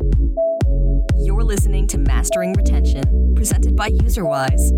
You're listening to Mastering Retention, presented by UserWise.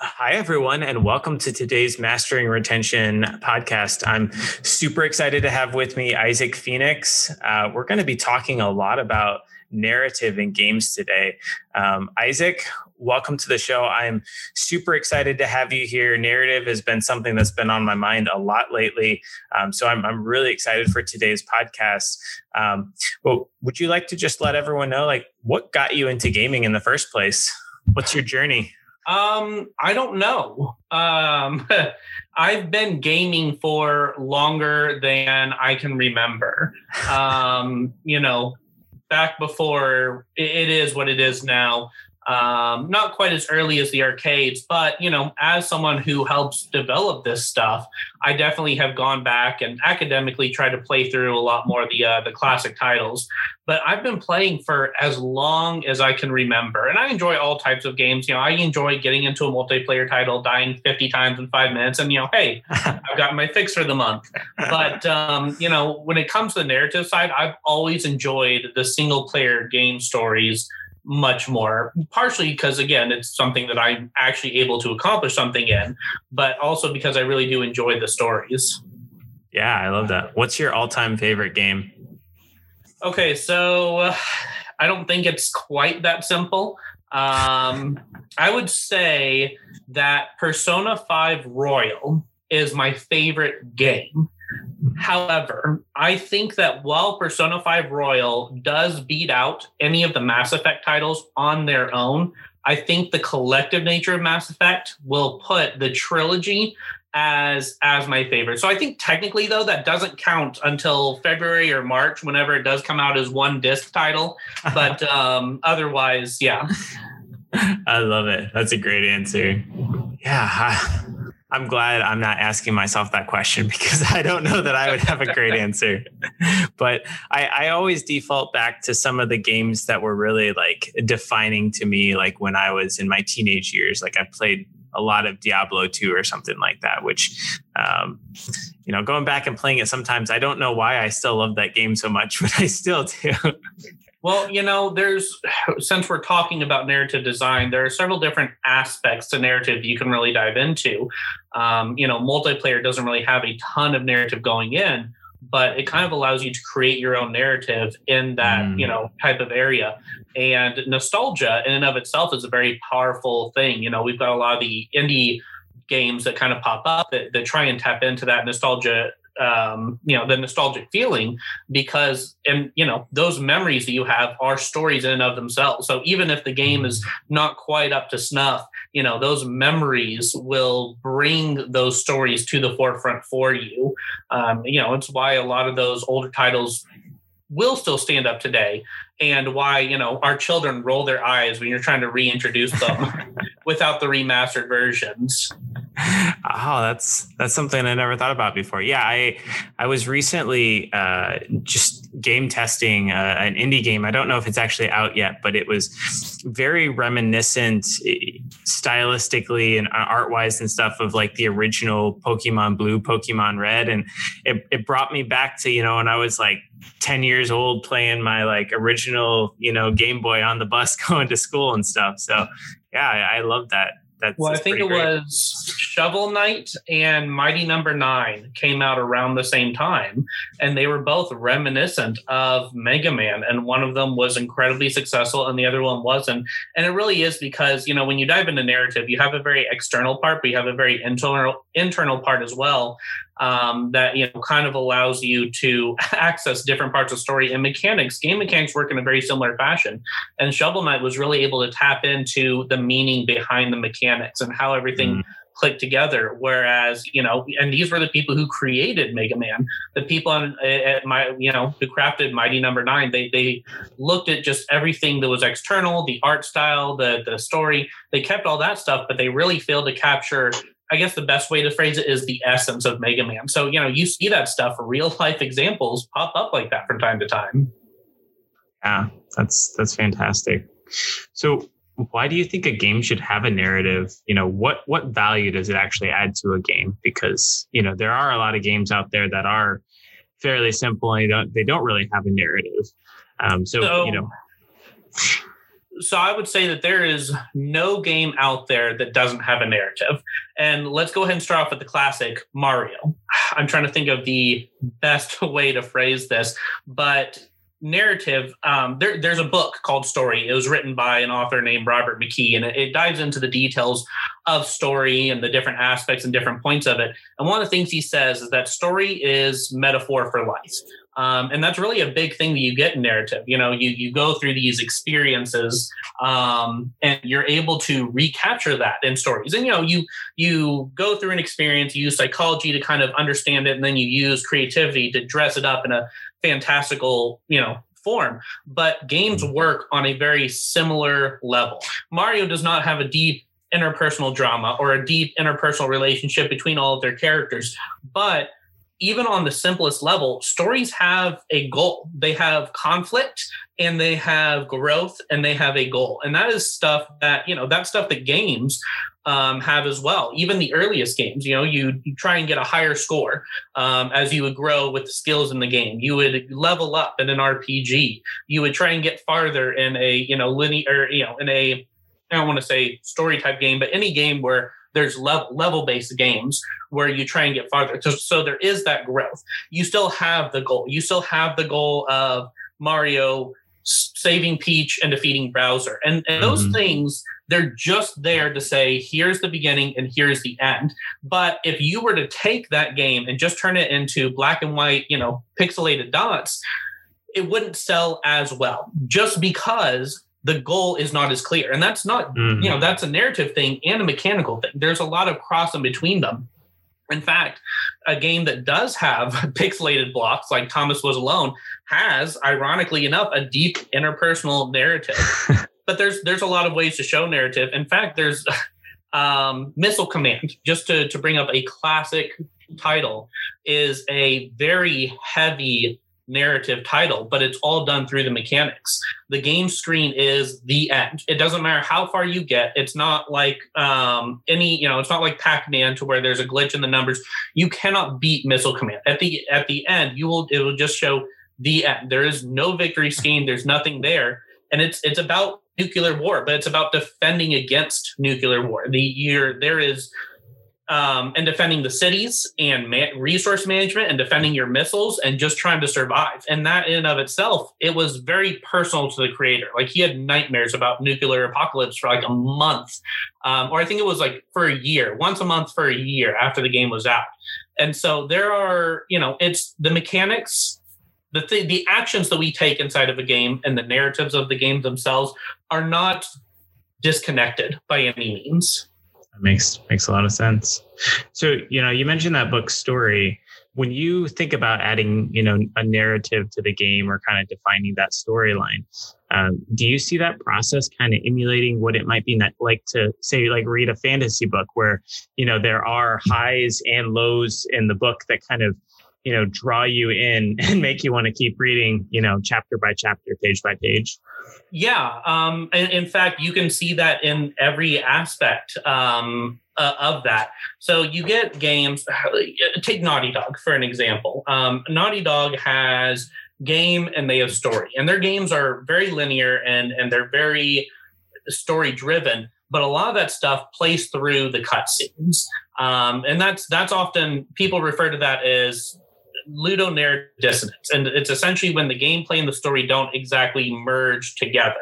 Hi, everyone, and welcome to today's Mastering Retention podcast. I'm super excited to have with me Isaac Phoenix. Uh, we're going to be talking a lot about narrative in games today. Um, Isaac, welcome to the show. I'm super excited to have you here. Narrative has been something that's been on my mind a lot lately. Um, so I'm, I'm really excited for today's podcast. Um, well, would you like to just let everyone know, like, what got you into gaming in the first place? What's your journey? Um, I don't know. Um, I've been gaming for longer than I can remember. Um, you know, back before it is what it is now. Um, not quite as early as the arcades, but you know, as someone who helps develop this stuff, I definitely have gone back and academically tried to play through a lot more of the uh, the classic titles. But I've been playing for as long as I can remember, and I enjoy all types of games. You know, I enjoy getting into a multiplayer title, dying fifty times in five minutes, and you know, hey, I've got my fix for the month. But um, you know, when it comes to the narrative side, I've always enjoyed the single player game stories much more partially because again it's something that i'm actually able to accomplish something in but also because i really do enjoy the stories. Yeah i love that. What's your all-time favorite game? Okay so uh, i don't think it's quite that simple. Um, i would say that persona 5 royal is my favorite game However, I think that while Persona 5 Royal does beat out any of the Mass Effect titles on their own, I think the collective nature of Mass Effect will put the trilogy as as my favorite. So I think technically though that doesn't count until February or March whenever it does come out as one disc title, but um otherwise, yeah. I love it. That's a great answer. Yeah. I'm glad I'm not asking myself that question because I don't know that I would have a great answer. but I, I, always default back to some of the games that were really like defining to me, like when I was in my teenage years. Like I played a lot of Diablo 2 or something like that, which, um, you know, going back and playing it sometimes, I don't know why I still love that game so much, but I still do. Well, you know, there's since we're talking about narrative design, there are several different aspects to narrative you can really dive into. Um, you know, multiplayer doesn't really have a ton of narrative going in, but it kind of allows you to create your own narrative in that mm. you know type of area. And nostalgia in and of itself is a very powerful thing. You know, we've got a lot of the indie games that kind of pop up that, that try and tap into that nostalgia um, you know the nostalgic feeling because and you know those memories that you have are stories in and of themselves. So even if the game is not quite up to snuff you know those memories will bring those stories to the forefront for you. Um, you know it's why a lot of those older titles will still stand up today and why you know our children roll their eyes when you're trying to reintroduce them without the remastered versions oh that's that's something i never thought about before. Yeah i i was recently uh, just game testing uh, an indie game. I don't know if it's actually out yet but it was very reminiscent eh, stylistically and art wise and stuff of like the original pokemon blue pokemon red. And it, it brought me back to you know when i was like 10 years old playing my like original you know game boy on the bus going to school and stuff. So yeah i, I love that that's, well, I think it great. was Shovel Knight and Mighty Number no. Nine came out around the same time, and they were both reminiscent of Mega Man. And one of them was incredibly successful, and the other one wasn't. And it really is because you know when you dive into narrative, you have a very external part, but you have a very internal internal part as well um, that you know kind of allows you to access different parts of story and mechanics. Game mechanics work in a very similar fashion, and Shovel Knight was really able to tap into the meaning behind the mechanics and how everything. Mm. clicked together whereas you know and these were the people who created mega man the people on at my you know who crafted mighty number no. nine they they looked at just everything that was external the art style the the story they kept all that stuff but they really failed to capture I guess the best way to phrase it is the essence of Mega Man. So, you know, you see that stuff, real life examples pop up like that from time to time. Yeah, that's that's fantastic. So why do you think a game should have a narrative? You know, what what value does it actually add to a game? Because you know there are a lot of games out there that are fairly simple and they don't they don't really have a narrative. Um, so, so you know. So I would say that there is no game out there that doesn't have a narrative. And let's go ahead and start off with the classic Mario. I'm trying to think of the best way to phrase this, but narrative um, there, there's a book called story it was written by an author named robert mckee and it, it, dives into the details of story and the different aspects and different points of it and one of the things he says is that story is metaphor for life um, and that's really a big thing that you get in narrative you know you, you go through these experiences um, and you're able to recapture that in stories and you know you you go through an experience you use psychology to kind of understand it and then you use creativity to dress it up in a fantastical, you know, form. But games work on a very similar level. Mario does not have a deep interpersonal drama or a deep interpersonal relationship between all of their characters, but even on the simplest level, stories have a goal. They have conflict and they have growth and they have a goal. And that is stuff that, you know, that stuff that games um, have as well. Even the earliest games, you know, you, you try and get a higher score um, as you would grow with the skills in the game. You would level up in an RPG. You would try and get farther in a, you know, linear, you know, in a, I don't want to say story type game, but any game where there's level level based games where you try and get farther. So, so there is that growth. You still have the goal. You still have the goal of Mario saving Peach and defeating Bowser. And, and those mm-hmm. things, they're just there to say, here's the beginning and here's the end. But if you were to take that game and just turn it into black and white, you know, pixelated dots, it wouldn't sell as well just because the goal is not as clear. And that's not, mm-hmm. you know, that's a narrative thing and a mechanical thing. There's a lot of cross in between them. In fact, a game that does have pixelated blocks, like Thomas Was Alone, has, ironically enough, a deep interpersonal narrative. but there's there's a lot of ways to show narrative. In fact, there's um, Missile Command, just to to bring up a classic title, is a very heavy narrative title, but it's all done through the mechanics. The game screen is the end. It doesn't matter how far you get. It's not like um, any, you know, it's not like Pac-Man to where there's a glitch in the numbers. You cannot beat Missile Command. At the at the end, you will it will just show the end. There is no victory scheme. There's nothing there, and it's it's about nuclear war, but it's about defending against nuclear war. The year there is um, and defending the cities and resource management and defending your missiles and just trying to survive. And that in and of itself, it was very personal to the creator. Like he had nightmares about nuclear apocalypse for like a month, um, or I think it was like for a year, once a month for a year after the game was out. And so there are, you know, it's the mechanics. The, th- the actions that we take inside of a game and the narratives of the game themselves are not disconnected by any means. That makes makes a lot of sense. So, you know, you mentioned that book story. When you think about adding, you know, a narrative to the game or kind of defining that storyline, um, do you see that process kind of emulating what it might be like to say, like read a fantasy book where, you know, there are highs and lows in the book that kind of you know draw you in and make you want to keep reading you know chapter by chapter page by page? Yeah um in, fact you can see that in every aspect um uh, of that. So you get games take naughty dog for an example. Um naughty dog has game and they have story and their games are very linear and and they're very story driven but a lot of that stuff plays through the cutscenes. Um, and that's that's often people refer to that as ludonarrative dissonance, and it's essentially when the gameplay and the story don't exactly merge together.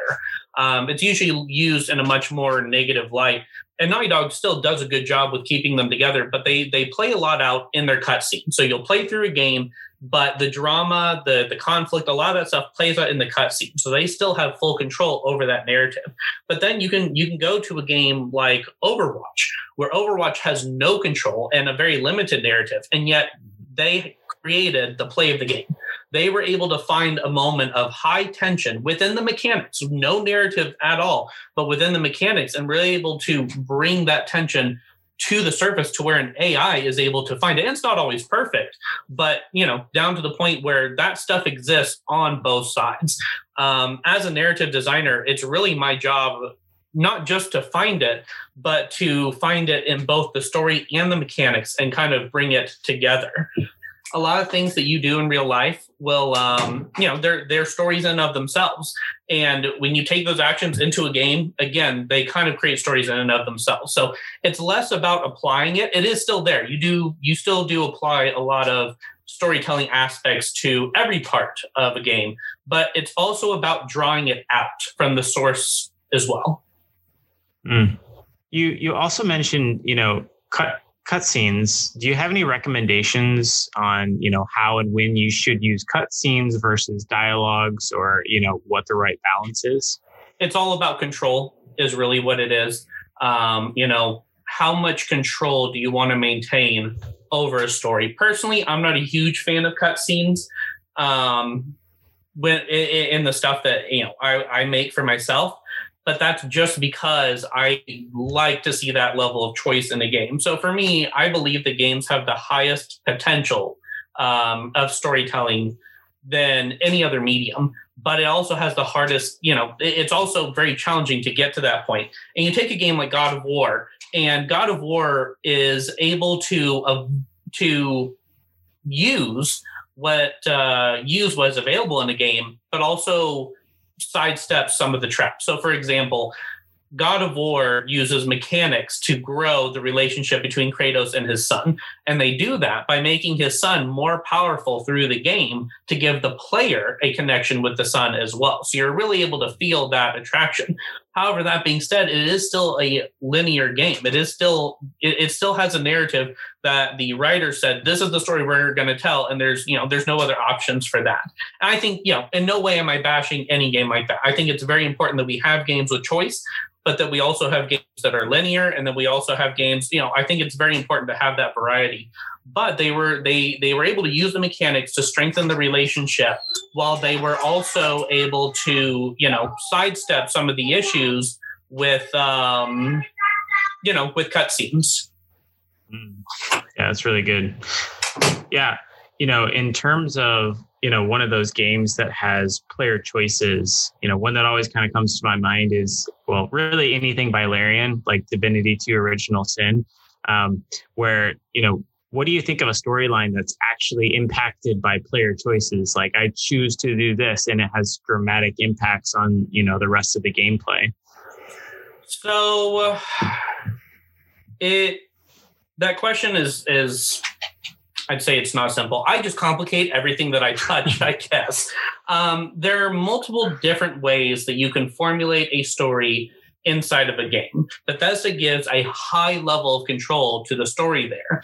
Um, it's usually used in a much more negative light. And Naughty Dog still does a good job with keeping them together, but they they play a lot out in their cutscene. So you'll play through a game, but the drama, the the conflict, a lot of that stuff plays out in the cutscene. So they still have full control over that narrative. But then you can you can go to a game like Overwatch, where Overwatch has no control and a very limited narrative, and yet they created the play of the game. They were able to find a moment of high tension within the mechanics, no narrative at all, but within the mechanics, and we're able to bring that tension to the surface to where an AI is able to find it. And it's not always perfect, but you know, down to the point where that stuff exists on both sides. Um, as a narrative designer, it's really my job not just to find it, but to find it in both the story and the mechanics and kind of bring it together. A lot of things that you do in real life will, um, you know, they're, they're stories in of themselves. And when you take those actions into a game, again, they kind of create stories in and of themselves. So it's less about applying it. It is still there. You do, you still do apply a lot of storytelling aspects to every part of a game, but it's also about drawing it out from the source as well. Mm. You you also mentioned you know cut cutscenes. Do you have any recommendations on you know how and when you should use cutscenes versus dialogues, or you know what the right balance is? It's all about control. Is really what it is. Um, you know how much control do you want to maintain over a story? Personally, I'm not a huge fan of cutscenes. Um, when in, the stuff that you know I, I make for myself but that's just because I like to see that level of choice in a game. So for me, I believe the games have the highest potential um, of storytelling than any other medium, but it also has the hardest, you know, it's also very challenging to get to that point. And you take a game like God of War, and God of War is able to uh, to use what uh, use was available in the game, but also sidestep some of the traps. So, for example, God of War uses mechanics to grow the relationship between Kratos and his son. And they do that by making his son more powerful through the game to give the player a connection with the son as well. So you're really able to feel that attraction. However, that being said, it is still a linear game. It is still it, it still has a narrative that the writer said this is the story we're going to tell, and there's you know there's no other options for that. And I think you know in no way am I bashing any game like that. I think it's very important that we have games with choice, but that we also have games that are linear, and then we also have games. You know, I think it's very important to have that variety but they were they they were able to use the mechanics to strengthen the relationship while they were also able to you know sidestep some of the issues with um you know with cutscenes mm. yeah that's really good yeah you know in terms of you know one of those games that has player choices. You know one that always kind of comes to my mind is well really anything by larian like divinity 2 original sin um, where you know what do you think of a storyline that's actually impacted by player choices? Like i choose to do this and it has dramatic impacts on you know the rest of the gameplay. So uh, it that question is is i'd say it's not simple i just complicate everything that i touch i guess um, there are multiple different ways that you can formulate a story inside of a game bethesda gives a high level of control to the story there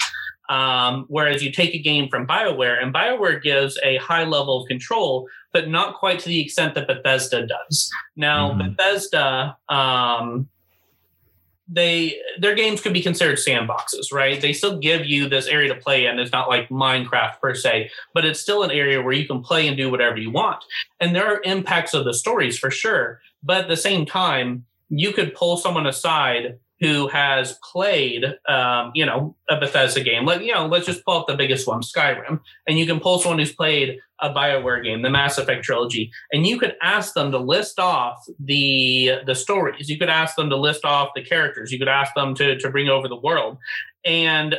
um, whereas you take a game from BioWare, and BioWare gives a high level of control, but not quite to the extent that Bethesda does. Now, mm-hmm. Bethesda, um, they their games could be considered sandboxes, right? They still give you this area to play in. It's not like Minecraft per se, but it's still an area where you can play and do whatever you want. And there are impacts of the stories for sure, but at the same time, you could pull someone aside who has played, um, you know, a Bethesda game. Like, you know, let's just pull up the biggest one, Skyrim, and you can pull someone who's played a Bioware game, the Mass Effect trilogy, and you could ask them to list off the the stories. You could ask them to list off the characters. You could ask them to to bring over the world, and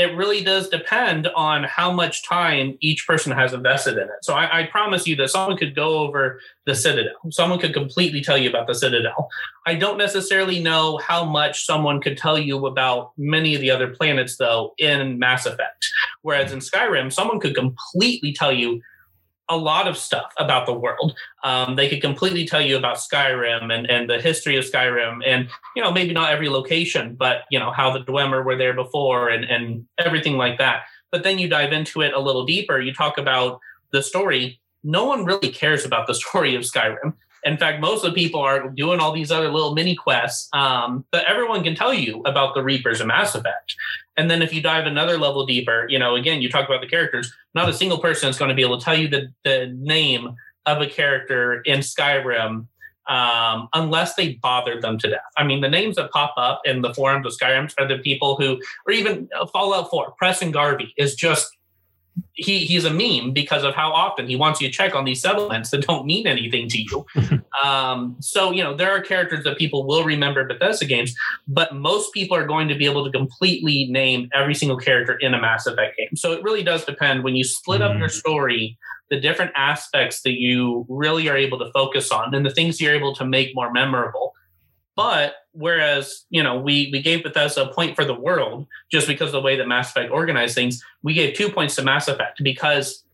it really does depend on how much time each person has invested in it. So I, I, promise you that someone could go over the Citadel. Someone could completely tell you about the Citadel. I don't necessarily know how much someone could tell you about many of the other planets, though, in Mass Effect. Whereas in Skyrim, someone could completely tell you a lot of stuff about the world. Um, they could completely tell you about Skyrim and, and the history of Skyrim and, you know, maybe not every location, but, you know, how the Dwemer were there before and, and everything like that. But then you dive into it a little deeper. You talk about the story. No one really cares about the story of Skyrim. In fact, most of the people are doing all these other little mini quests, um, but everyone can tell you about the Reapers of Mass Effect. And then if you dive another level deeper, you know, again, you talk about the characters. Not a single person is going to be able to tell you the, the name of a character in Skyrim um, unless they bothered them to death. I mean, the names that pop up in the forums of Skyrim are the people who, or even Fallout 4, Preston Garvey is just he he's a meme because of how often he wants you to check on these settlements that don't mean anything to you. um, so you know there are characters that people will remember Bethesda games, but most people are going to be able to completely name every single character in a Mass Effect game. So it really does depend when you split up your mm. story, the different aspects that you really are able to focus on, and the things you're able to make more memorable. But whereas you know we we gave Bethesda a point for the world just because of the way that Mass Effect organized things, we gave two points to Mass Effect because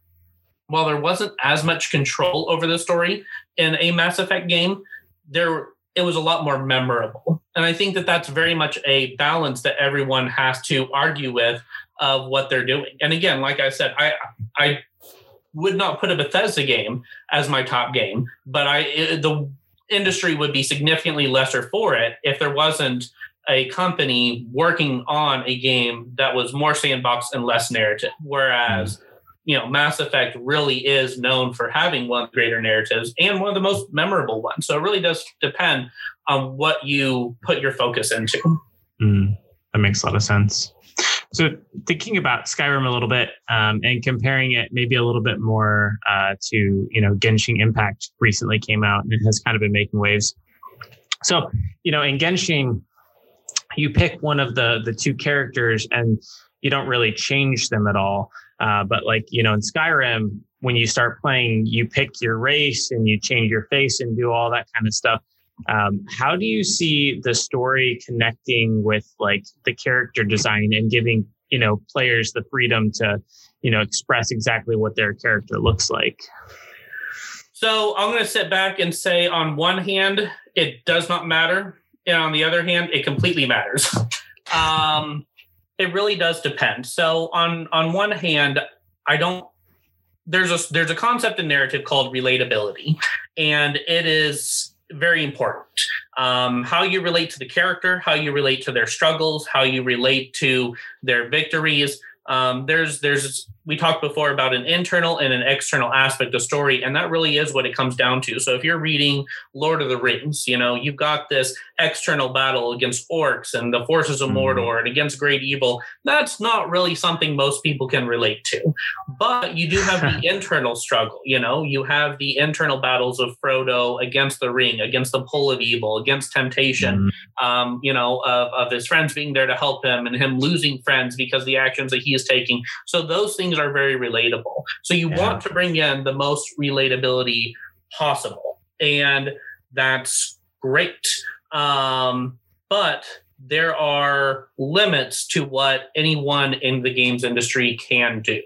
while there wasn't as much control over the story in a Mass Effect game, there it was a lot more memorable. And I think that that's very much a balance that everyone has to argue with of what they're doing. And again, like I said, I I would not put a Bethesda game as my top game, but I the industry would be significantly lesser for it if there wasn't a company working on a game that was more sandbox and less narrative. Whereas, you know, Mass Effect really is known for having one of the greater narratives and one of the most memorable ones. So it really does depend on what you put your focus into. Mm, that makes a lot of sense. So thinking about Skyrim a little bit um, and comparing it maybe a little bit more uh, to you know Genshin Impact recently came out and it has kind of been making waves. So you know in Genshin, you pick one of the the two characters and you don't really change them at all. Uh, but like you know in Skyrim, when you start playing, you pick your race and you change your face and do all that kind of stuff. Um, how do you see the story connecting with like the character design and giving you know players the freedom to you know express exactly what their character looks like? So I'm going to sit back and say, on one hand, it does not matter, and on the other hand, it completely matters. um, it really does depend. So on on one hand, I don't. There's a there's a concept in narrative called relatability, and it is very important. Um, how you relate to the character, how you relate to their struggles, how you relate to their victories. Um, there's there's we talked before about an internal and an external aspect of story, and that really is what it comes down to. So if you're reading Lord of the Rings, you know, you've got this external battle against orcs and the forces of mm-hmm. Mordor and against great evil. That's not really something most people can relate to. But you do have the internal struggle, you know, you have the internal battles of Frodo against the ring, against the pull of evil, against temptation, mm-hmm. um, you know, of, of his friends being there to help him and him losing friends because the actions that he is taking. So those things are very relatable. So you yeah. want to bring in the most relatability possible. And that's great. Um, but there are limits to what anyone in the games industry can do.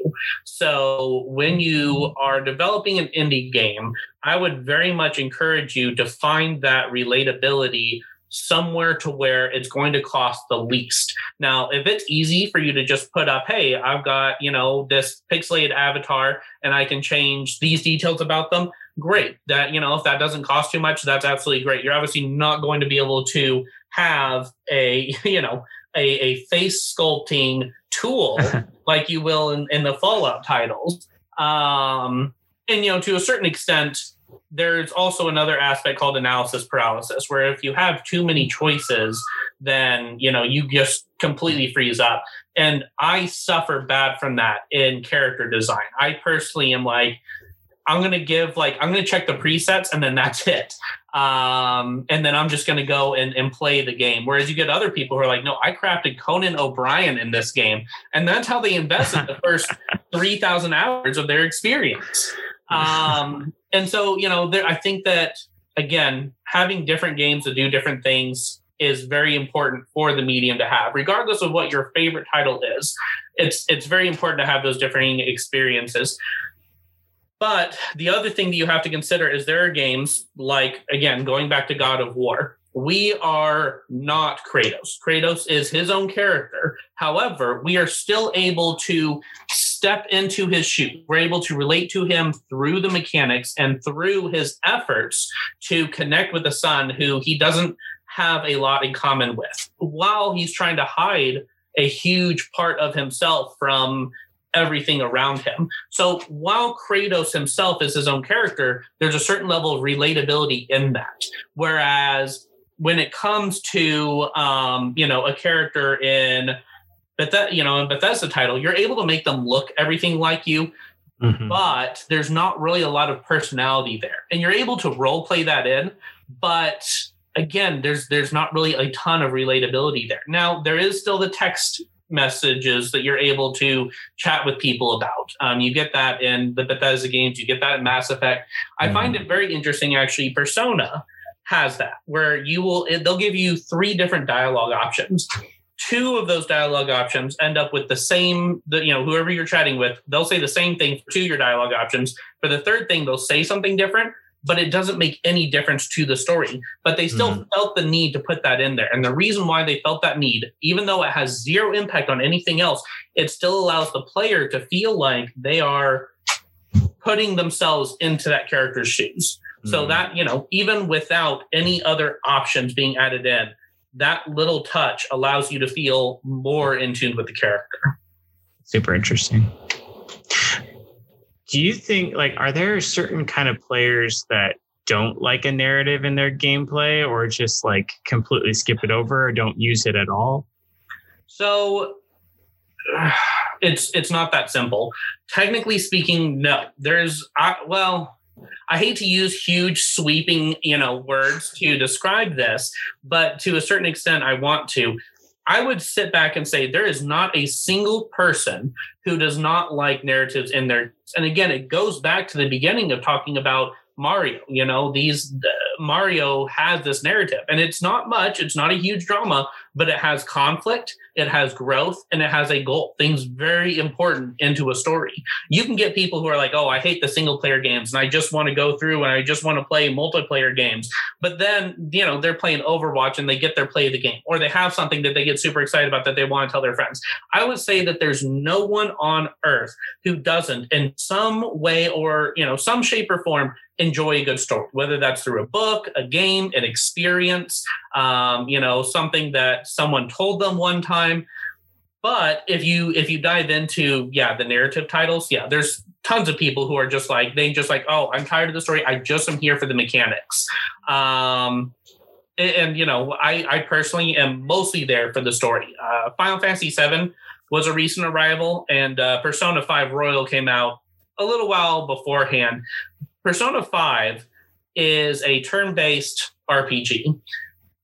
So when you are developing an indie game, I would very much encourage you to find that relatability somewhere to where it's going to cost the least. Now, if it's easy for you to just put up, hey, I've got, you know, this pixelated avatar and I can change these details about them, great. That, you know, if that doesn't cost too much, that's absolutely great. You're obviously not going to be able to have a, you know, a, a face sculpting tool like you will in, in the Fallout titles. Um, and, you know, to a certain extent, there's also another aspect called analysis paralysis where if you have too many choices then you know you just completely freeze up. And i suffer bad from that in character design. I personally am like i'm going to give like i'm going to check the presets and then that's it. Um, and then i'm just going to go and, and play the game. Whereas you get other people who are like no i crafted conan o'brien in this game. And that's how they invested the first 3000 hours of their experience. Um, and so, you know, there, I think that again, having different games to do different things is very important for the medium to have, regardless of what your favorite title is. It's it's very important to have those differing experiences. But the other thing that you have to consider is there are games like again going back to God of War we are not Kratos. Kratos is his own character. However, we are still able to step into his shoes. We're able to relate to him through the mechanics and through his efforts to connect with the son who he doesn't have a lot in common with, while he's trying to hide a huge part of himself from everything around him. So while Kratos himself is his own character, there's a certain level of relatability in that. Whereas when it comes to um, you know a character in that you know in Bethesda title, you're able to make them look everything like you, mm-hmm. but there's not really a lot of personality there, and you're able to role play that in, but again, there's there's not really a ton of relatability there. Now there is still the text messages that you're able to chat with people about. Um, you get that in the Bethesda games, you get that in Mass Effect. I mm-hmm. find it very interesting actually. Persona has that where you will they'll give you three different dialogue options. Two of those dialogue options end up with the same, the, you know, whoever you're chatting with, they'll say the same thing for two your dialogue options. For the third thing, they'll say something different, but it doesn't make any difference to the story. But they still mm-hmm. felt the need to put that in there. And the reason why they felt that need, even though it has zero impact on anything else, it still allows the player to feel like they are putting themselves into that character's shoes. So hmm. that, you know, even without any other options being added in, that little touch allows you to feel more in tune with the character. Super interesting. Do you think like are there certain kind of players that don't like a narrative in their gameplay or just like completely skip it over or don't use it at all? So it's it's not that simple. Technically speaking no. There's I, well I hate to use huge sweeping, you know, words to describe this, but to a certain extent I want to. I would sit back and say there is not a single person who does not like narratives in their. And again, it goes back to the beginning of talking about Mario. You know, these Mario has this narrative, and it's not much. It's not a huge drama, but it has conflict, it has growth, and it has a goal. Things very important into a story. You can get people who are like, "Oh, I hate the single player games, and I just want to go through and I just want to play multiplayer games." But then, you know, they're playing Overwatch and they get their play of the game, or they have something that they get super excited about that they want to tell their friends. I would say that there's no one on earth who doesn't, in some way or you know, some shape or form, enjoy a good story, whether that's through a book, a game, an experience, um, you know, something that someone told them one time. But if you if you dive into yeah the narrative titles, yeah, there's tons of people who are just like they just like oh I'm tired of the story. I just am here for the mechanics. Um, and, and you know I I personally am mostly there for the story. Uh, Final Fantasy VII was a recent arrival, and uh, Persona 5 Royal came out a little while beforehand. Persona 5 is a turn based RPG.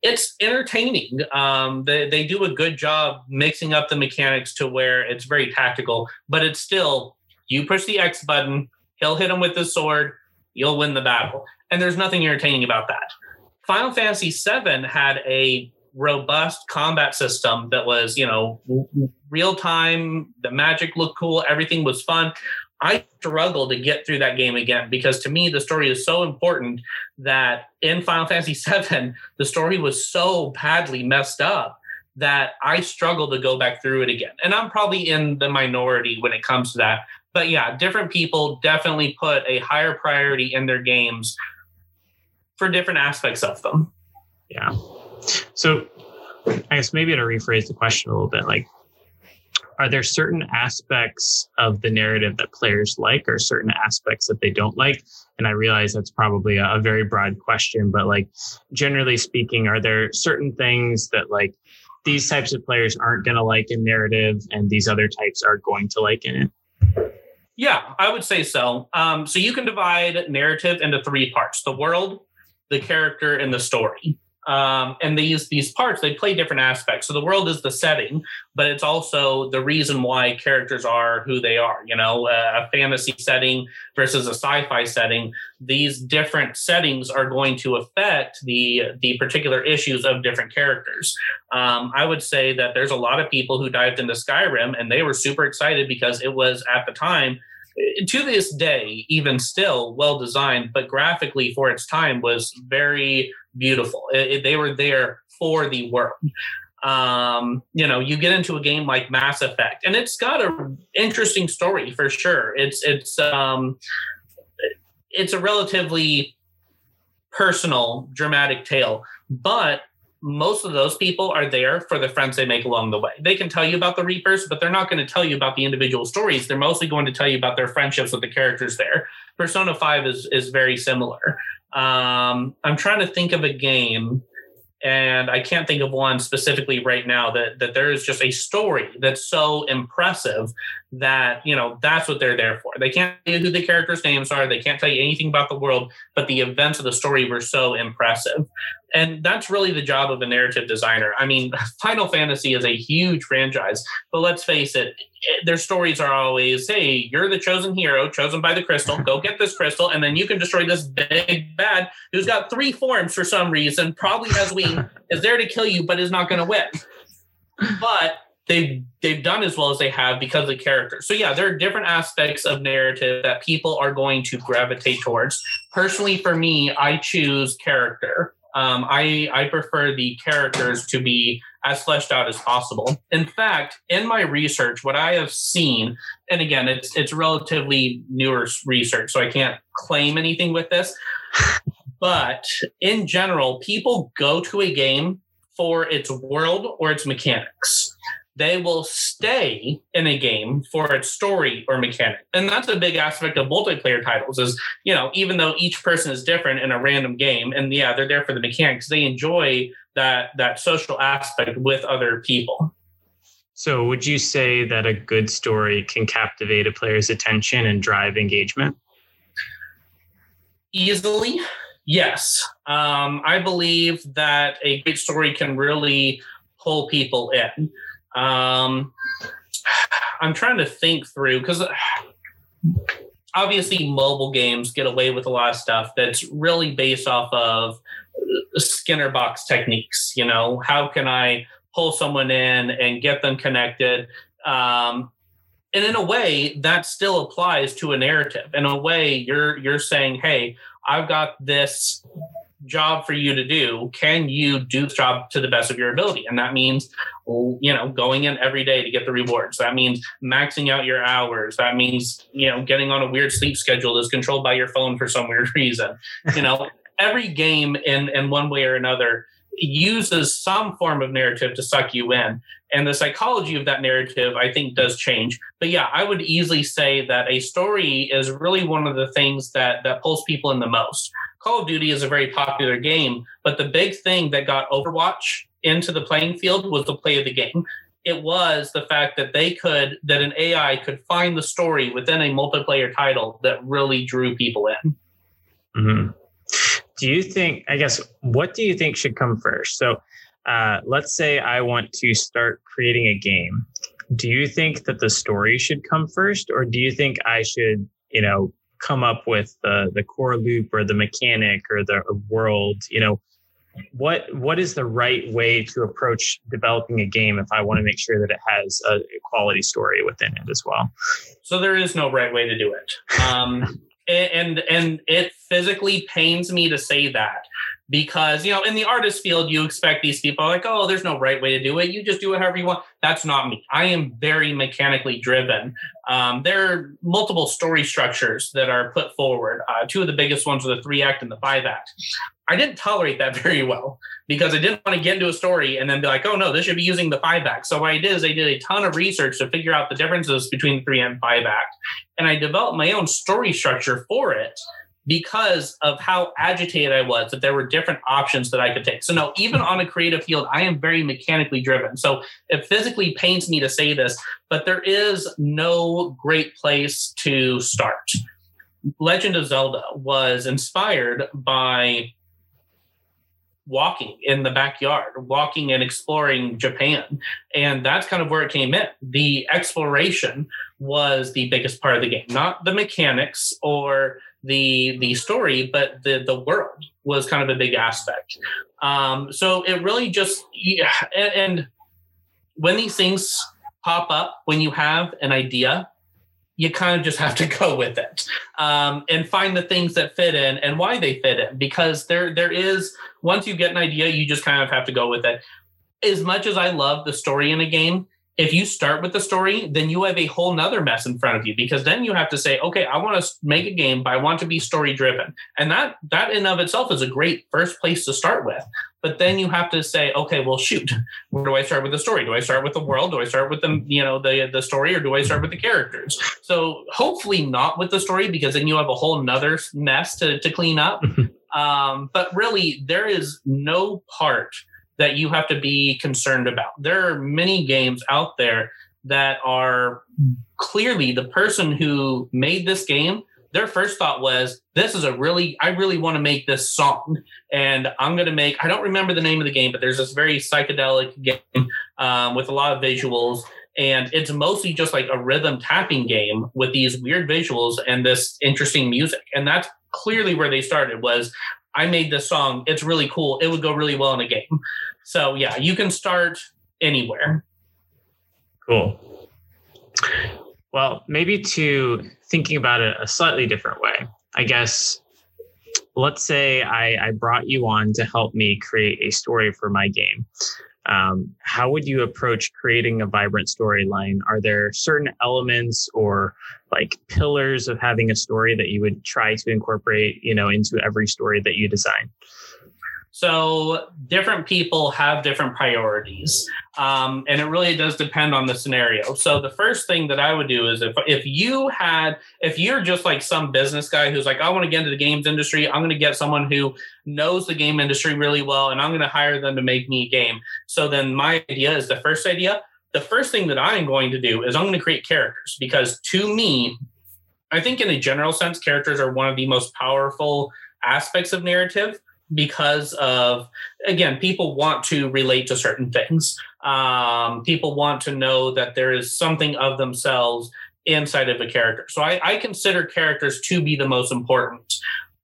It's entertaining. Um, they, they do a good job mixing up the mechanics to where it's very tactical, but it's still you push the X button, he'll hit him with the sword, you'll win the battle. And there's nothing entertaining about that. Final Fantasy VII had a robust combat system that was, you know, real time. The magic looked cool. Everything was fun. I struggle to get through that game again because to me the story is so important that in Final Fantasy VII the story was so badly messed up that I struggle to go back through it again. And I'm probably in the minority when it comes to that. But yeah, different people definitely put a higher priority in their games for different aspects of them. Yeah. So I guess maybe to rephrase the question a little bit, like are there certain aspects of the narrative that players like or certain aspects that they don't like? And i realize that's probably a, a very broad question but like generally speaking are there certain things that like these types of players aren't going to like in narrative and these other types are going to like in it? Yeah i would say so. Um, so you can divide narrative into three parts the world the character and the story um, and these these parts they play different aspects. So the world is the setting, but it's also the reason why characters are who they are. You know, a fantasy setting versus a sci-fi setting. These different settings are going to affect the the particular issues of different characters. Um, I would say that there's a lot of people who dived into Skyrim and they were super excited because it was at the time to this day, even still well designed, but graphically for its time was very beautiful. It, it, they were there for the world. Um, you know, you get into a game like Mass Effect, and it's got an interesting story for sure. It's it's um, it's a relatively personal, dramatic tale, but most of those people are there for the friends they make along the way. They can tell you about the Reapers, but they're not going to tell you about the individual stories. They're mostly going to tell you about their friendships with the characters there. Persona 5 is is very similar. Um, I'm trying to think of a game and I can't think of one specifically right now that that there is just a story that's so impressive that you know that's what they're there for. They can't tell you who the characters' names are, they can't tell you anything about the world, but the events of the story were so impressive. And that's really the job of a narrative designer. I mean, Final Fantasy is a huge franchise, but let's face it, their stories are always, hey, you're the chosen hero, chosen by the crystal. Go get this crystal, and then you can destroy this big bad who's got three forms for some reason, probably has wings, is there to kill you, but is not going to win. But they've they've done as well as they have because of the character. So yeah, there are different aspects of narrative that people are going to gravitate towards. Personally, for me, I choose character. Um, I I prefer the characters to be as fleshed out as possible. In fact, in my research, what I have seen, and again, it's it's relatively newer research, so I can't claim anything with this. But in general, people go to a game for its world or its mechanics they will stay in a game for its story or mechanic. And that's a big aspect of multiplayer titles is, you know, even though each person is different in a random game and yeah, they're there for the mechanics, they enjoy that that social aspect with other people. So would you say that a good story can captivate a player's attention and drive engagement? Easily, yes. Um, I believe that a great story can really pull people in. Um, I'm trying to think through because obviously mobile games get away with a lot of stuff that's really based off of Skinner box techniques. You know, how can I pull someone in and get them connected? Um, and in a way, that still applies to a narrative. In a way, you're you're saying, "Hey, I've got this job for you to do can you do the job to the best of your ability? And that means you know going in every day to get the rewards. That means maxing out your hours. That means you know getting on a weird sleep schedule that's controlled by your phone for some weird reason. You know every game in in one way or another uses some form of narrative to suck you in. And the psychology of that narrative i think does change. But yeah i would easily say that a story is really one of the things that that pulls people in the most call of duty is a very popular game but the big thing that got overwatch into the playing field was the play of the game it was the fact that they could that an ai could find the story within a multiplayer title that really drew people in mm-hmm. do you think i guess what do you think should come first so uh, let's say I want to start creating a game. Do you think that the story should come first, or do you think I should, you know, come up with the the core loop or the mechanic or the world? You know, what what is the right way to approach developing a game if I want to make sure that it has a quality story within it as well? So there is no right way to do it. Um, and and it physically pains me to say that because you know in the artist field you expect these people like oh there's no right way to do it. You just do it however you want. That's not me. I am very mechanically driven. Um, there are multiple story structures that are put forward. Uh, two of the biggest ones are the three act and the five act. I didn't tolerate that very well because i didn't want to get into a story and then be like oh no this should be using the five act. So what i did is i did a ton of research to figure out the differences between the three and five act and i developed my own story structure for it because of how agitated I was that there were different options that I could take. So no, even on a creative field, I am very mechanically driven. So it physically pains me to say this, but there is no great place to start. Legend of Zelda was inspired by walking in the backyard, walking and exploring Japan. And that's kind of where it came in. The exploration was the biggest part of the game, not the mechanics or the the story, but the the world was kind of a big aspect. Um, so it really just yeah, and, and when these things pop up, when you have an idea, you kind of just have to go with it um, and find the things that fit in and why they fit in because there there is once you get an idea you just kind of have to go with it as much as i love the story in a game if you start with the story, then you have a whole nother mess in front of you because then you have to say, okay, I want to make a game, but I want to be story driven. And that that in of itself is a great first place to start with. But then you have to say, okay, well, shoot, where do I start with the story? Do I start with the world? Do I start with the you know the the story, or do I start with the characters? So hopefully not with the story because then you have a whole nother mess to to clean up. um, but really, there is no part that you have to be concerned about. There are many games out there that are clearly the person who made this game their first thought was this is a really i really want to make this song. And i'm going to make i don't remember the name of the game but there's this very psychedelic game um, with a lot of visuals. And it's mostly just like a rhythm tapping game with these weird visuals and this interesting music. And that's clearly where they started was i made this song it's really cool it would go really well in a game. So yeah you can start anywhere. Cool. Well maybe to thinking about it a slightly different way i guess let's say I, I brought you on to help me create a story for my game um, how would you approach creating a vibrant storyline? Are there certain elements or like pillars of having a story that you would try to incorporate, you know, into every story that you design? So different people have different priorities, um, and it really does depend on the scenario. So the first thing that I would do is if if you had if you're just like some business guy who's like I want to get into the games industry, I'm going to get someone who knows the game industry really well, and I'm going to hire them to make me a game. So then my idea is the first idea. The first thing that I'm going to do is I'm going to create characters because to me, I think in a general sense, characters are one of the most powerful aspects of narrative because of again people want to relate to certain things um, people want to know that there is something of themselves inside of a character so I, I consider characters to be the most important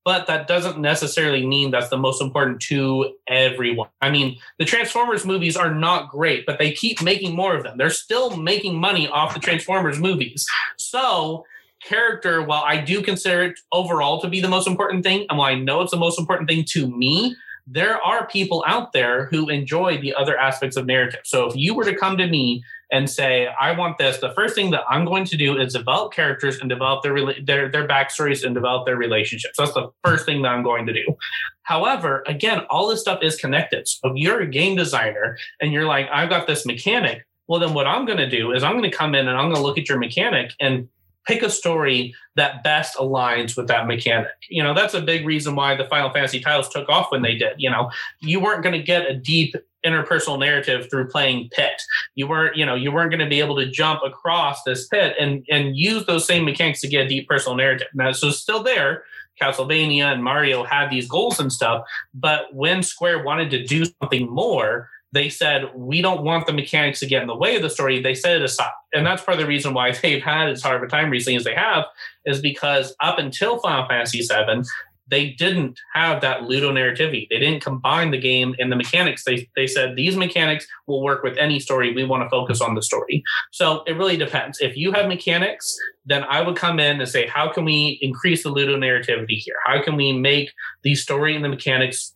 but that doesn't necessarily mean that's the most important to everyone. I mean, the Transformers movies are not great, but they keep making more of them. They're still making money off the Transformers movies. So character, while I do consider it overall to be the most important thing, and while I know it's the most important thing to me, there are people out there who enjoy the other aspects of narrative. So if you were to come to me and say, "I want this," the first thing that I'm going to do is develop characters and develop their their their backstories and develop their relationships. That's the first thing that I'm going to do. However, again, all this stuff is connected. So if you're a game designer and you're like, "I've got this mechanic," well, then what I'm going to do is I'm going to come in and I'm going to look at your mechanic and pick a story that best aligns with that mechanic. You know, that's a big reason why the Final Fantasy titles took off when they did. You know, you weren't going to get a deep interpersonal narrative through playing pit. You weren't, you know, you weren't going to be able to jump across this pit and and use those same mechanics to get a deep personal narrative. Now, so still there. Castlevania and Mario had these goals and stuff, but when Square wanted to do something more, they said we don't want the mechanics to get in the way of the story. They set it aside. And that's part of the reason why they've had as hard of a time recently as they have is because up until final fantasy VII they didn't have that ludonarrativity they didn't combine the game and the mechanics. They, they said these mechanics will work with any story. We want to focus on the story. So it really depends. If you have mechanics then i would come in and say how can we increase the ludonarrativity here? How can we make the story and the mechanics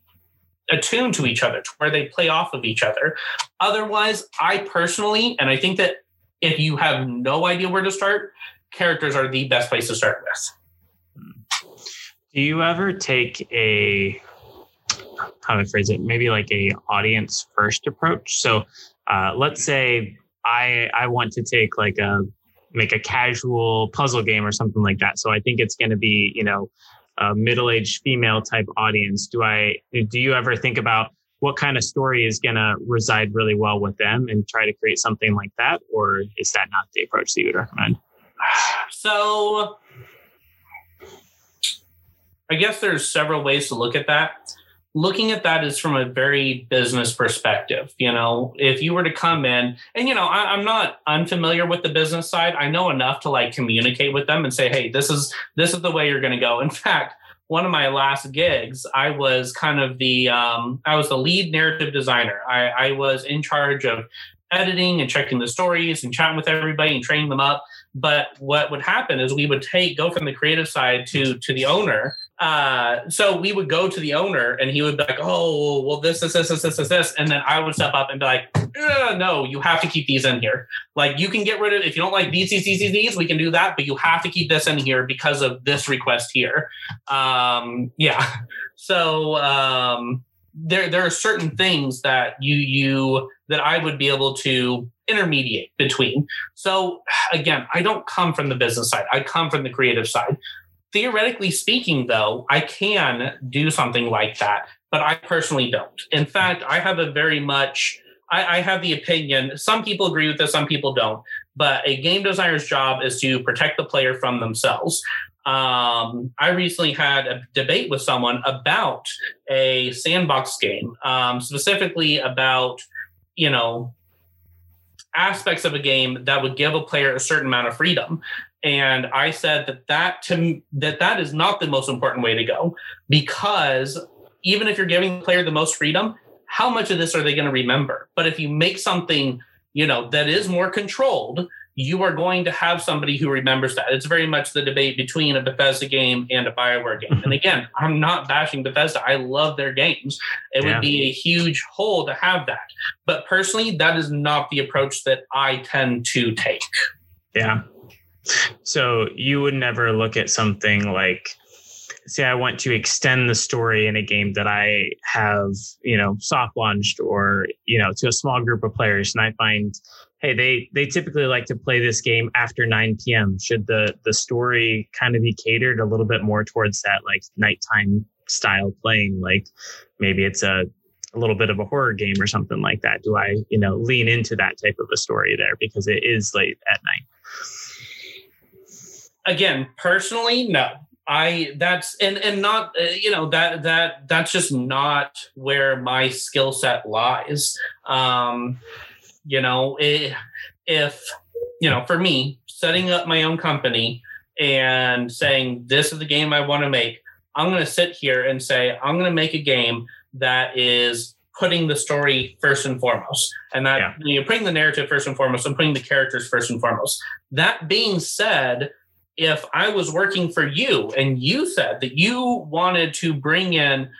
attuned to each other, to where they play off of each other. Otherwise, I personally, and I think that if you have no idea where to start, characters are the best place to start with. Do you ever take a how to phrase it? Maybe like a audience first approach. So uh, let's say I I want to take like a make a casual puzzle game or something like that. So I think it's going to be you know a middle-aged female type audience. Do i do you ever think about what kind of story is going to reside really well with them and try to create something like that? Or is that not the approach that you would recommend? So i guess there's several ways to look at that looking at that is from a very business perspective. You know, if you were to come in, and you know, I, am not unfamiliar with the business side. I know enough to like communicate with them and say, hey, this is this is the way you're going to go. In fact, one of my last gigs, I was kind of the um, I was the lead narrative designer. I, I was in charge of editing and checking the stories and chatting with everybody and training them up. But what would happen is we would take go from the creative side to to the owner uh, so we would go to the owner and he would be like, oh, well, this, this, this, this, this, this, this. And then I would step up and be like, no, you have to keep these in here. Like you can get rid of, if you don't like these, these, these, these, we can do that, but you have to keep this in here because of this request here. Um, yeah. So, um, there, there are certain things that you, you, that I would be able to intermediate between. So again, I don't come from the business side. I come from the creative side theoretically speaking, though, I can do something like that, but I personally don't. In fact, I have a very much I, I, have the opinion. Some people agree with this, some people don't. But a game designer's job is to protect the player from themselves. Um, I recently had a debate with someone about a sandbox game, um, specifically about you know aspects of a game that would give a player a certain amount of freedom. And i said that that to that that is not the most important way to go because even if you're giving the player the most freedom how much of this are they going to remember? But if you make something you know that is more controlled you are going to have somebody who remembers that. It's very much the debate between a Bethesda game and a Bioware game. and again, I'm not bashing Bethesda. I love their games. It yeah. would be a huge hole to have that. But personally, that is not the approach that I tend to take. Yeah. So you would never look at something like say I want to extend the story in a game that I have, you know, soft launched or, you know, to a small group of players and I find hey, they they typically like to play this game after 9 p.m. Should the the story kind of be catered a little bit more towards that like nighttime style playing? Like maybe it's a a little bit of a horror game or something like that. Do I, you know, lean into that type of a story there because it is late at night? Again, personally, no. I that's and and not uh, you know that that that's just not where my skill set lies. Um, you know, it, if, you know, for me, setting up my own company and saying, this is the game I want to make, I'm going to sit here and say, I'm going to make a game that is putting the story first and foremost. And that yeah. you're putting the narrative first and foremost and putting the characters first and foremost. That being said, if I was working for you and you said that you wanted to bring in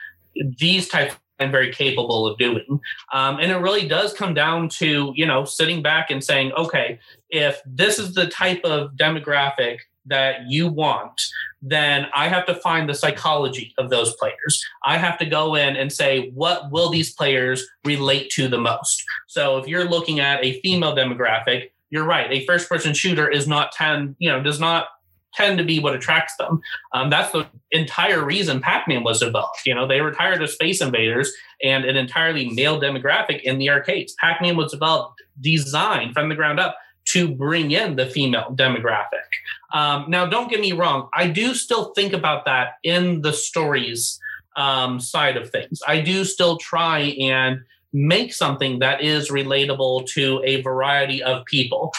these types I'm very capable of doing. Um, and it really does come down to, you know, sitting back and saying, okay, if this is the type of demographic that you want, then I have to find the psychology of those players. I have to go in and say, what will these players relate to the most? So if you're looking at a female demographic, you're right. A first person shooter is not 10, you know, does not tend to be what attracts them. Um, that's the entire reason Pac-Man was developed. You know, they were tired of Space Invaders and an entirely male demographic in the arcades. Pac-Man was developed, designed from the ground up to bring in the female demographic. Um, now, don't get me wrong. I do still think about that in the stories um, side of things. I do still try and make something that is relatable to a variety of people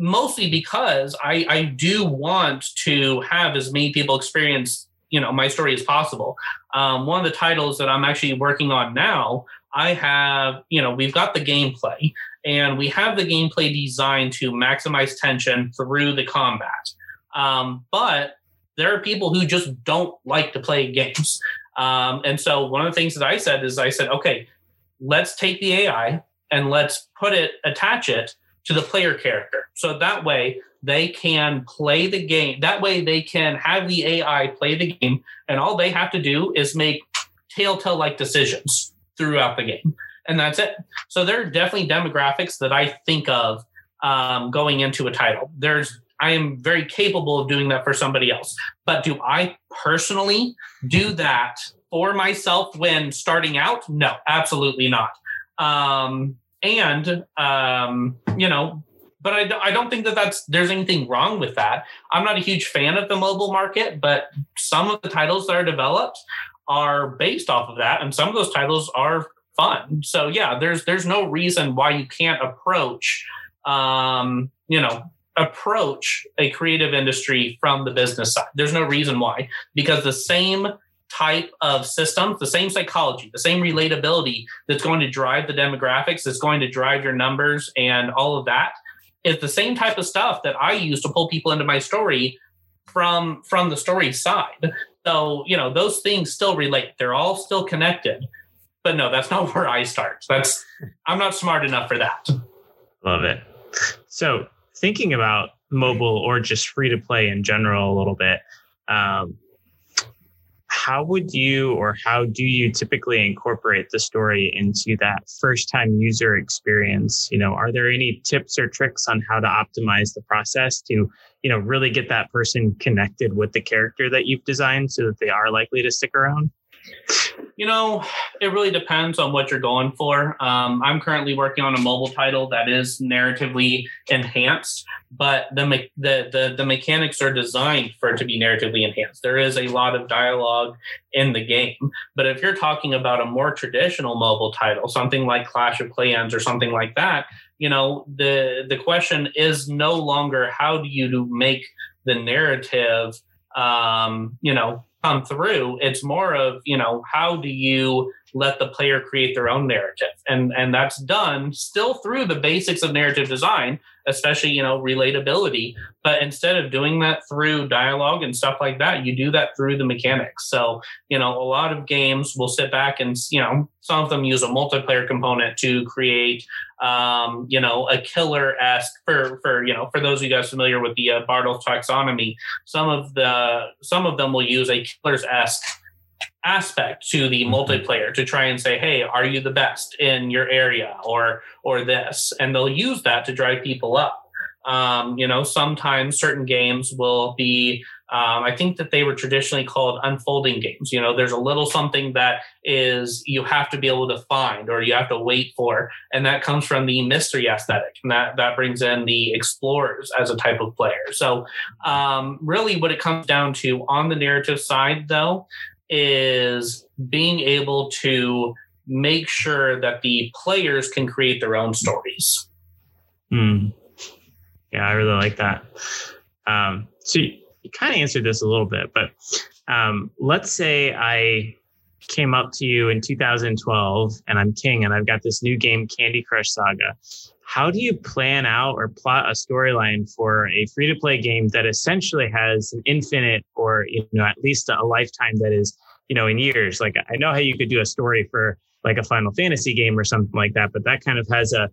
mostly because I, I do want to have as many people experience you know my story as possible. Um, one of the titles that i'm actually working on now i have you know we've got the gameplay and we have the gameplay designed to maximize tension through the combat. Um, but there are people who just don't like to play games. Um, and so one of the things that i said is i said okay let's take the ai and let's put it attach it to the player character. So that way they can play the game. That way they can have the AI play the game, and all they have to do is make telltale like decisions throughout the game. And that's it. So there are definitely demographics that I think of um, going into a title. There's I am very capable of doing that for somebody else. But do I personally do that for myself when starting out? No, absolutely not. Um, and um, you know but I, I don't think that that's there's anything wrong with that. I'm not a huge fan of the mobile market but some of the titles that are developed are based off of that and some of those titles are fun. So yeah there's there's no reason why you can't approach um, you know approach a creative industry from the business side. There's no reason why because the same type of systems, the same psychology, the same relatability that's going to drive the demographics, that's going to drive your numbers and all of that is the same type of stuff that I use to pull people into my story from from the story side. So, you know, those things still relate. They're all still connected. But no, that's not where I start. That's I'm not smart enough for that. Love it. So, thinking about mobile or just free to play in general a little bit, um, how would you or how do you typically incorporate the story into that first time user experience? You know are there any tips or tricks on how to optimize the process to you know really get that person connected with the character that you've designed so that they are likely to stick around you know, it really depends on what you're going for. Um, I'm currently working on a mobile title that is narratively enhanced, but the, me- the the the mechanics are designed for it to be narratively enhanced. There is a lot of dialogue in the game, but if you're talking about a more traditional mobile title, something like Clash of Clans or something like that, you know, the the question is no longer how do you make the narrative um, you know come through it's more of you know how do you let the player create their own narrative? And and that's done still through the basics of narrative design especially you know relatability but instead of doing that through dialogue and stuff like that you do that through the mechanics so you know a lot of games will sit back and you know some of them use a multiplayer component to create um, you know, a killer esque for for you know for those of you guys familiar with the uh, Bartle's taxonomy. Some of the some of them will use a killer's esque aspect to the mm-hmm. multiplayer to try and say hey are you the best in your area or or this and they'll use that to drive people up um, you know sometimes certain games will be um, I think that they were traditionally called unfolding games. You know, there's a little something that is you have to be able to find or you have to wait for, and that comes from the mystery aesthetic, and that that brings in the explorers as a type of player. So, um, really, what it comes down to on the narrative side, though, is being able to make sure that the players can create their own stories. Hmm. Yeah, I really like that. Um, so you kind of answered this a little bit, but um, let's say I came up to you in 2012 and I'm king and I've got this new game, Candy Crush Saga. How do you plan out or plot a storyline for a free to play game that essentially has an infinite or, you know, at least a lifetime that is, you know, in years? Like I know how you could do a story for like a Final Fantasy game or something like that, but that kind of has a,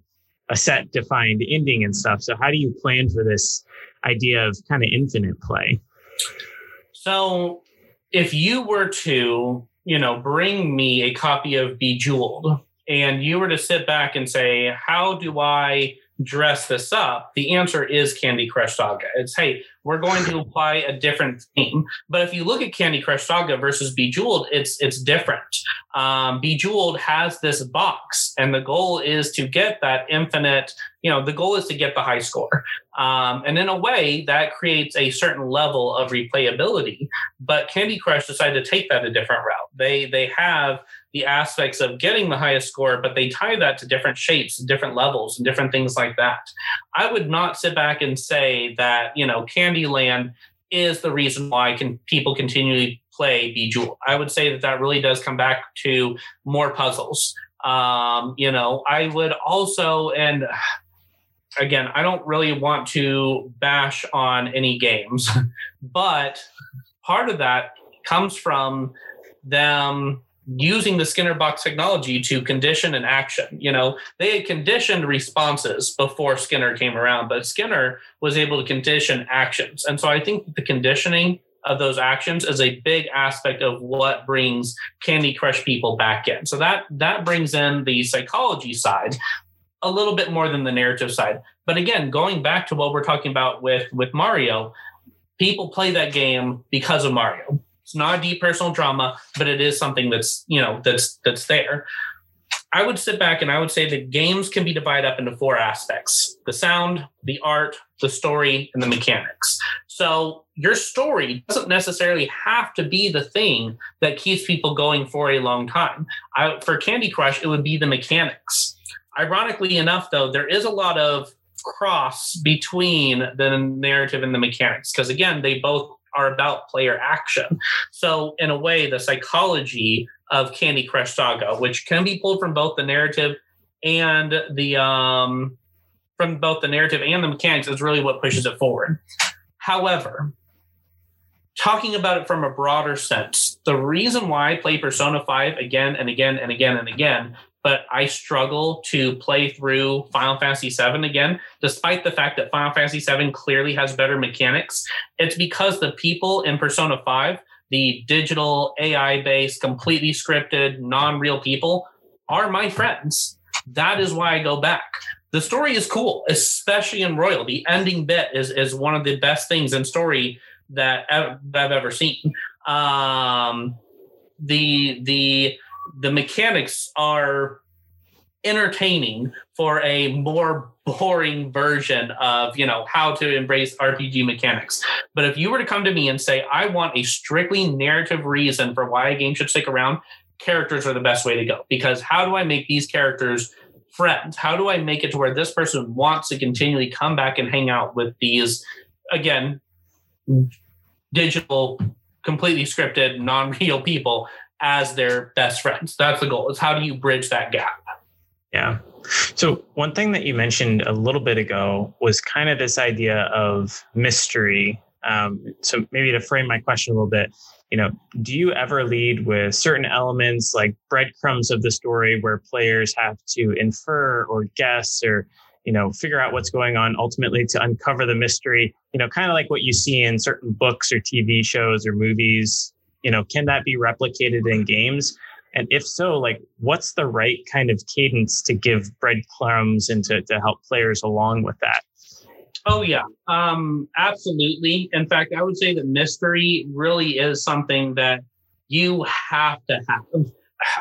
a set defined ending and stuff. So how do you plan for this idea of kind of infinite play. So if you were to, you know, bring me a copy of Bejeweled and you were to sit back and say, how do I dress this up? The answer is Candy Crush Saga. It's, hey, we're going to apply a different theme. But if you look at Candy Crush Saga versus Bejeweled, it's it's different. Um, Bejeweled has this box, and the goal is to get that infinite. You know, the goal is to get the high score, um, and in a way that creates a certain level of replayability. But Candy Crush decided to take that a different route. They they have the aspects of getting the highest score, but they tie that to different shapes, different levels, and different things like that. I would not sit back and say that you know Candyland is the reason why can people continually play Bejeweled. I would say that that really does come back to more puzzles. Um, you know, I would also and again, I don't really want to bash on any games, but part of that comes from them using the Skinner box technology to condition an action. You know, they had conditioned responses before Skinner came around, but Skinner was able to condition actions. And so I think the conditioning of those actions is a big aspect of what brings Candy Crush people back in. So that that brings in the psychology side a little bit more than the narrative side. But again, going back to what we're talking about with with Mario, people play that game because of Mario it's not a deep personal drama, but it is something that's, you know, that's that's there. I would sit back and I would say that games can be divided up into four aspects the sound, the art, the story, and the mechanics. So your story doesn't necessarily have to be the thing that keeps people going for a long time. I, for Candy Crush, it would be the mechanics. Ironically enough, though, there is a lot of cross between the narrative and the mechanics because, again, they both are about player action. So, in a way, the psychology of Candy Crush Saga, which can be pulled from both the narrative and the um, from both the narrative and the mechanics, is really what pushes it forward. However, talking about it from a broader sense, the reason why I play Persona 5 again and again and again and again but I struggle to play through Final Fantasy VII again, despite the fact that Final Fantasy VII clearly has better mechanics. It's because the people in Persona 5 the digital AI based, completely scripted, non real people are my friends. That is why I go back. The story is cool, especially in Royal. The ending bit is is one of the best things in story that I've ever seen. Um, the the the mechanics are entertaining for a more boring version of you know how to embrace rpg mechanics. But if you were to come to me and say i want a strictly narrative reason for why a game should stick around characters are the best way to go. Because how do i make these characters friends? How do i make it to where this person wants to continually come back and hang out with these again digital completely scripted non-real people as their best friends that's the goal is how do you bridge that gap yeah. So, one thing that you mentioned a little bit ago was kind of this idea of mystery. Um, so, maybe to frame my question a little bit, you know, do you ever lead with certain elements like breadcrumbs of the story where players have to infer or guess or, you know, figure out what's going on ultimately to uncover the mystery? You know, kind of like what you see in certain books or TV shows or movies. You know, can that be replicated in games? And if so, like what's the right kind of cadence to give breadcrumbs and to, to help players along with that? Oh yeah, um, absolutely. In fact, I would say that mystery really is something that you have to have.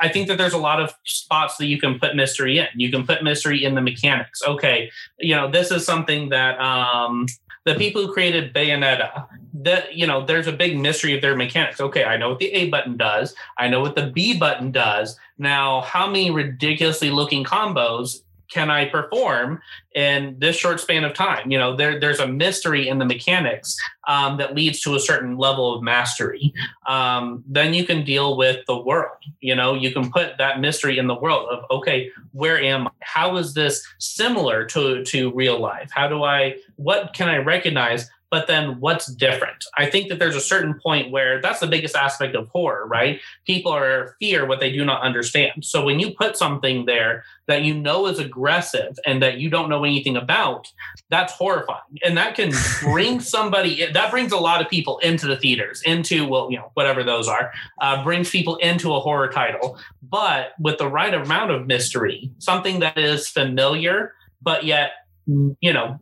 I think that there's a lot of spots that you can put mystery in. You can put mystery in the mechanics. Okay, you know this is something that um, the people who created Bayonetta, that you know, there's a big mystery of their mechanics. Okay, I know what the A button does. I know what the B button does. Now, how many ridiculously looking combos can I perform in this short span of time? You know, there, there's a mystery in the mechanics um, that leads to a certain level of mastery. Um, then you can deal with the world. You know, you can put that mystery in the world of, okay, where am I? How is this similar to, to real life? How do I, what can I recognize but then what's different? I think that there's a certain point where that's the biggest aspect of horror, right? People are fear what they do not understand. So when you put something there that you know is aggressive and that you don't know anything about, that's horrifying. And that can bring somebody, that brings a lot of people into the theaters, into, well, you know, whatever those are, uh, brings people into a horror title. But with the right amount of mystery, something that is familiar, but yet, you know,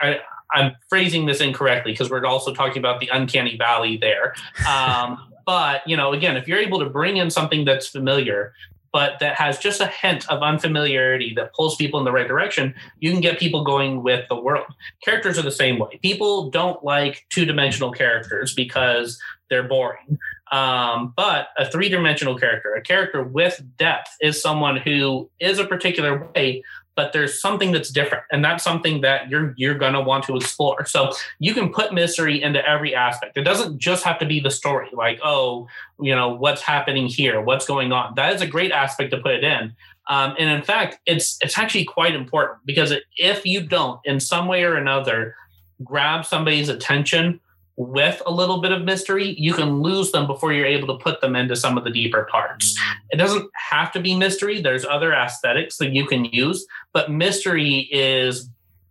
I, I'm phrasing this incorrectly because we're also talking about the uncanny valley there. Um, but you know, again, if you're able to bring in something that's familiar, but that has just a hint of unfamiliarity that pulls people in the right direction, you can get people going with the world. Characters are the same way. People don't like two dimensional characters because they're boring. Um, but a three dimensional character, a character with depth, is someone who is a particular way, but there's something that's different and that's something that you're you're going to want to explore. So you can put mystery into every aspect. It doesn't just have to be the story like oh you know what's happening here? What's going on? That is a great aspect to put it in. Um, and in fact it's it's actually quite important because if you don't in some way or another grab somebody's attention with a little bit of mystery, you can lose them before you're able to put them into some of the deeper parts. It doesn't have to be mystery, there's other aesthetics that you can use, but mystery is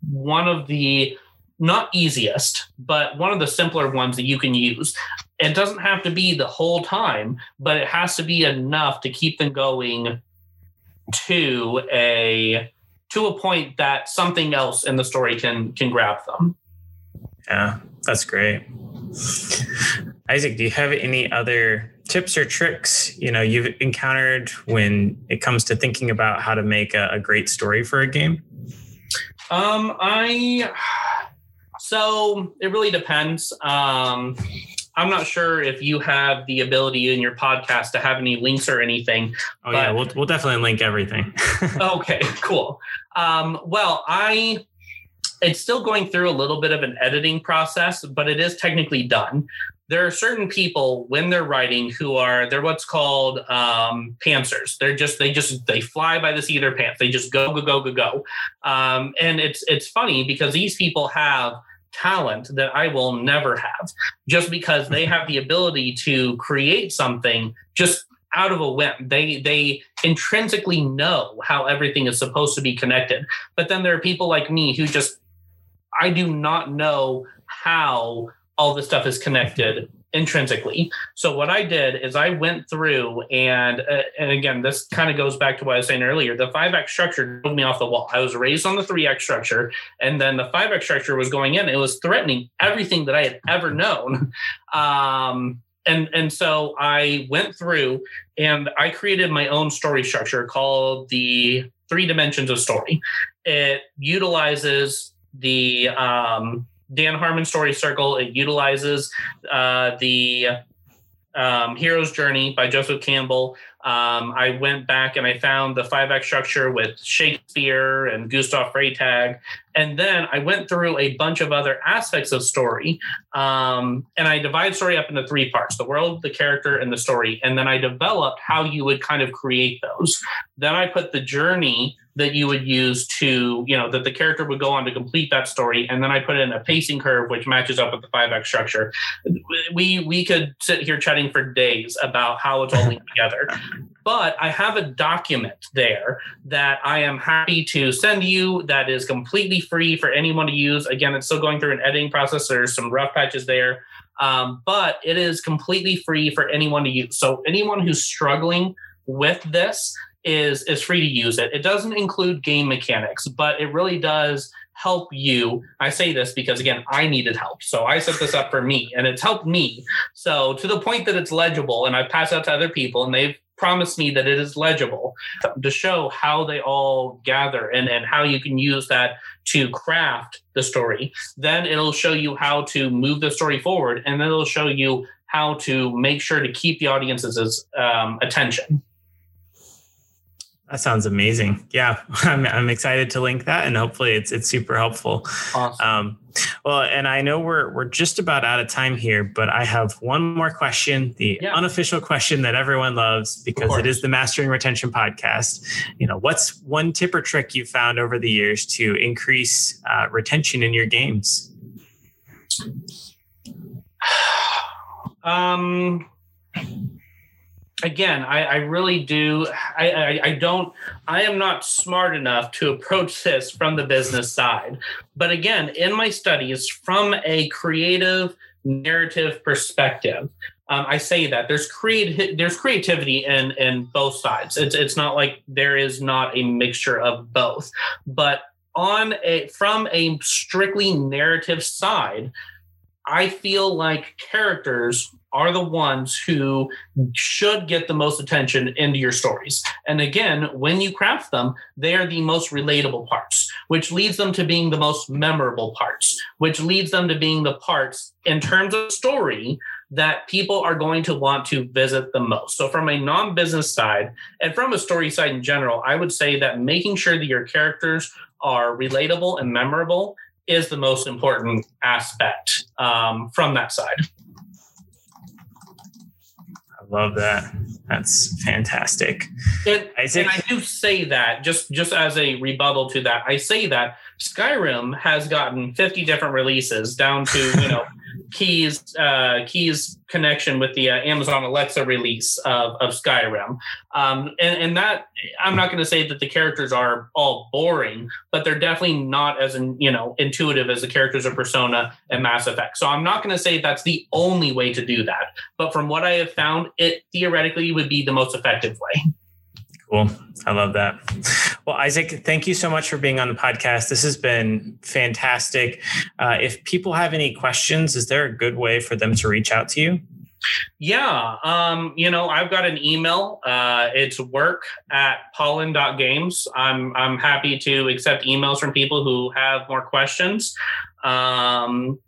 one of the not easiest, but one of the simpler ones that you can use. It doesn't have to be the whole time, but it has to be enough to keep them going to a to a point that something else in the story can can grab them. Yeah, that's great. Isaac, do you have any other tips or tricks you know you've encountered when it comes to thinking about how to make a, a great story for a game? Um, I so it really depends. Um, I'm not sure if you have the ability in your podcast to have any links or anything. Oh yeah, we'll we'll definitely link everything. okay, cool. Um, well, I it's still going through a little bit of an editing process, but it is technically done. There are certain people when they're writing who are they're what's called um, pantsers. They're just they just they fly by the seat of their pants. They just go go go go go. Um, and it's it's funny because these people have talent that I will never have, just because they have the ability to create something just out of a whim. They they intrinsically know how everything is supposed to be connected. But then there are people like me who just I do not know how all this stuff is connected intrinsically. So what I did is I went through and uh, and again this kind of goes back to what I was saying earlier. The 5-act structure drove me off the wall. I was raised on the 3-act structure and then the 5-act structure was going in. It was threatening everything that I had ever known. Um, and and so I went through and I created my own story structure called the three dimensions of story. It utilizes the um, Dan Harmon Story Circle. It utilizes uh, the um, Hero's Journey by Joseph Campbell. Um, I went back and I found the 5-act structure with Shakespeare and Gustav Freytag. And then I went through a bunch of other aspects of story. Um, and I divide story up into three parts the world, the character, and the story. And then I developed how you would kind of create those. Then I put the journey that you would use to, you know, that the character would go on to complete that story. And then I put in a pacing curve, which matches up with the 5-act structure. We we could sit here chatting for days about how it's all linked together. But I have a document there that I am happy to send you that is completely free for anyone to use. Again, it's still going through an editing process. There's some rough patches there. Um, but it is completely free for anyone to use. So anyone who's struggling with this, is is free to use it. It doesn't include game mechanics, but it really does help you. I say this because again, I needed help. So I set this up for me and it's helped me. So to the point that it's legible and I pass out to other people and they've promised me that it is legible to show how they all gather and, and how you can use that to craft the story. Then it'll show you how to move the story forward and then it'll show you how to make sure to keep the audience's um, attention. That sounds amazing. Yeah, I'm, I'm excited to link that, and hopefully it's it's super helpful. Awesome. Um, well, and I know we're we're just about out of time here, but I have one more question, the yeah. unofficial question that everyone loves because it is the Mastering Retention podcast. You know, what's one tip or trick you found over the years to increase uh, retention in your games? Um again, I, I really do. I, I, I, don't. I am not smart enough to approach this from the business side. But again, in my studies, from a creative narrative perspective, um, I say that there's create there's creativity in in both sides. It's it's not like there is not a mixture of both, but on a from a strictly narrative side. I feel like characters are the ones who should get the most attention into your stories. And again, when you craft them, they are the most relatable parts, which leads them to being the most memorable parts, which leads them to being the parts in terms of story that people are going to want to visit the most. So, from a non business side and from a story side in general, I would say that making sure that your characters are relatable and memorable is the most important aspect um, from that side. I love that. That's fantastic. And, and, I do say that just just as a rebuttal to that. I say that Skyrim has gotten 50 different releases down to, you know, Key's uh, Key's connection with the uh, Amazon Alexa release of, of Skyrim, um, and, and that I'm not going to say that the characters are all boring, but they're definitely not as in, you know intuitive as the characters of Persona and Mass Effect. So I'm not going to say that's the only way to do that, but from what I have found, it theoretically would be the most effective way. Cool. I love that. Well, Isaac, thank you so much for being on the podcast. This has been fantastic. Uh, if people have any questions, is there a good way for them to reach out to you? Yeah. Um, you know, I've got an email. Uh, it's work at pollen.games. I'm, I'm happy to accept emails from people who have more questions. Um,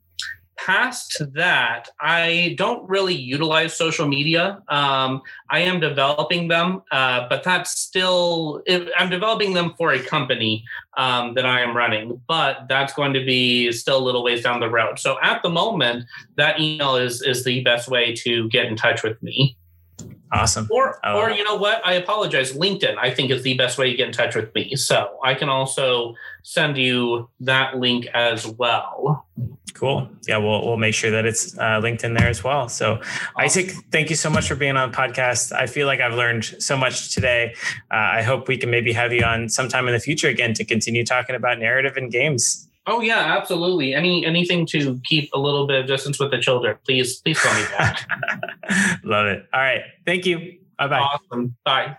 past that, I don't really utilize social media. Um, I am developing them, uh, but that's still, I'm developing them for a company um, that I am running, but that's going to be still a little ways down the road. So at the moment, that email is, is the best way to get in touch with me. Awesome. Or, oh. or you know what? I apologize. LinkedIn, I think, is the best way to get in touch with me. So I can also send you that link as well. Cool. Yeah, we'll we'll make sure that it's uh, linked in there as well. So, awesome. Isaac, thank you so much for being on the podcast. I feel like I've learned so much today. Uh, I hope we can maybe have you on sometime in the future again to continue talking about narrative and games. Oh yeah, absolutely. Any anything to keep a little bit of distance with the children. Please, please call me back. Love it. All right. Thank you. Bye bye. Awesome. Bye.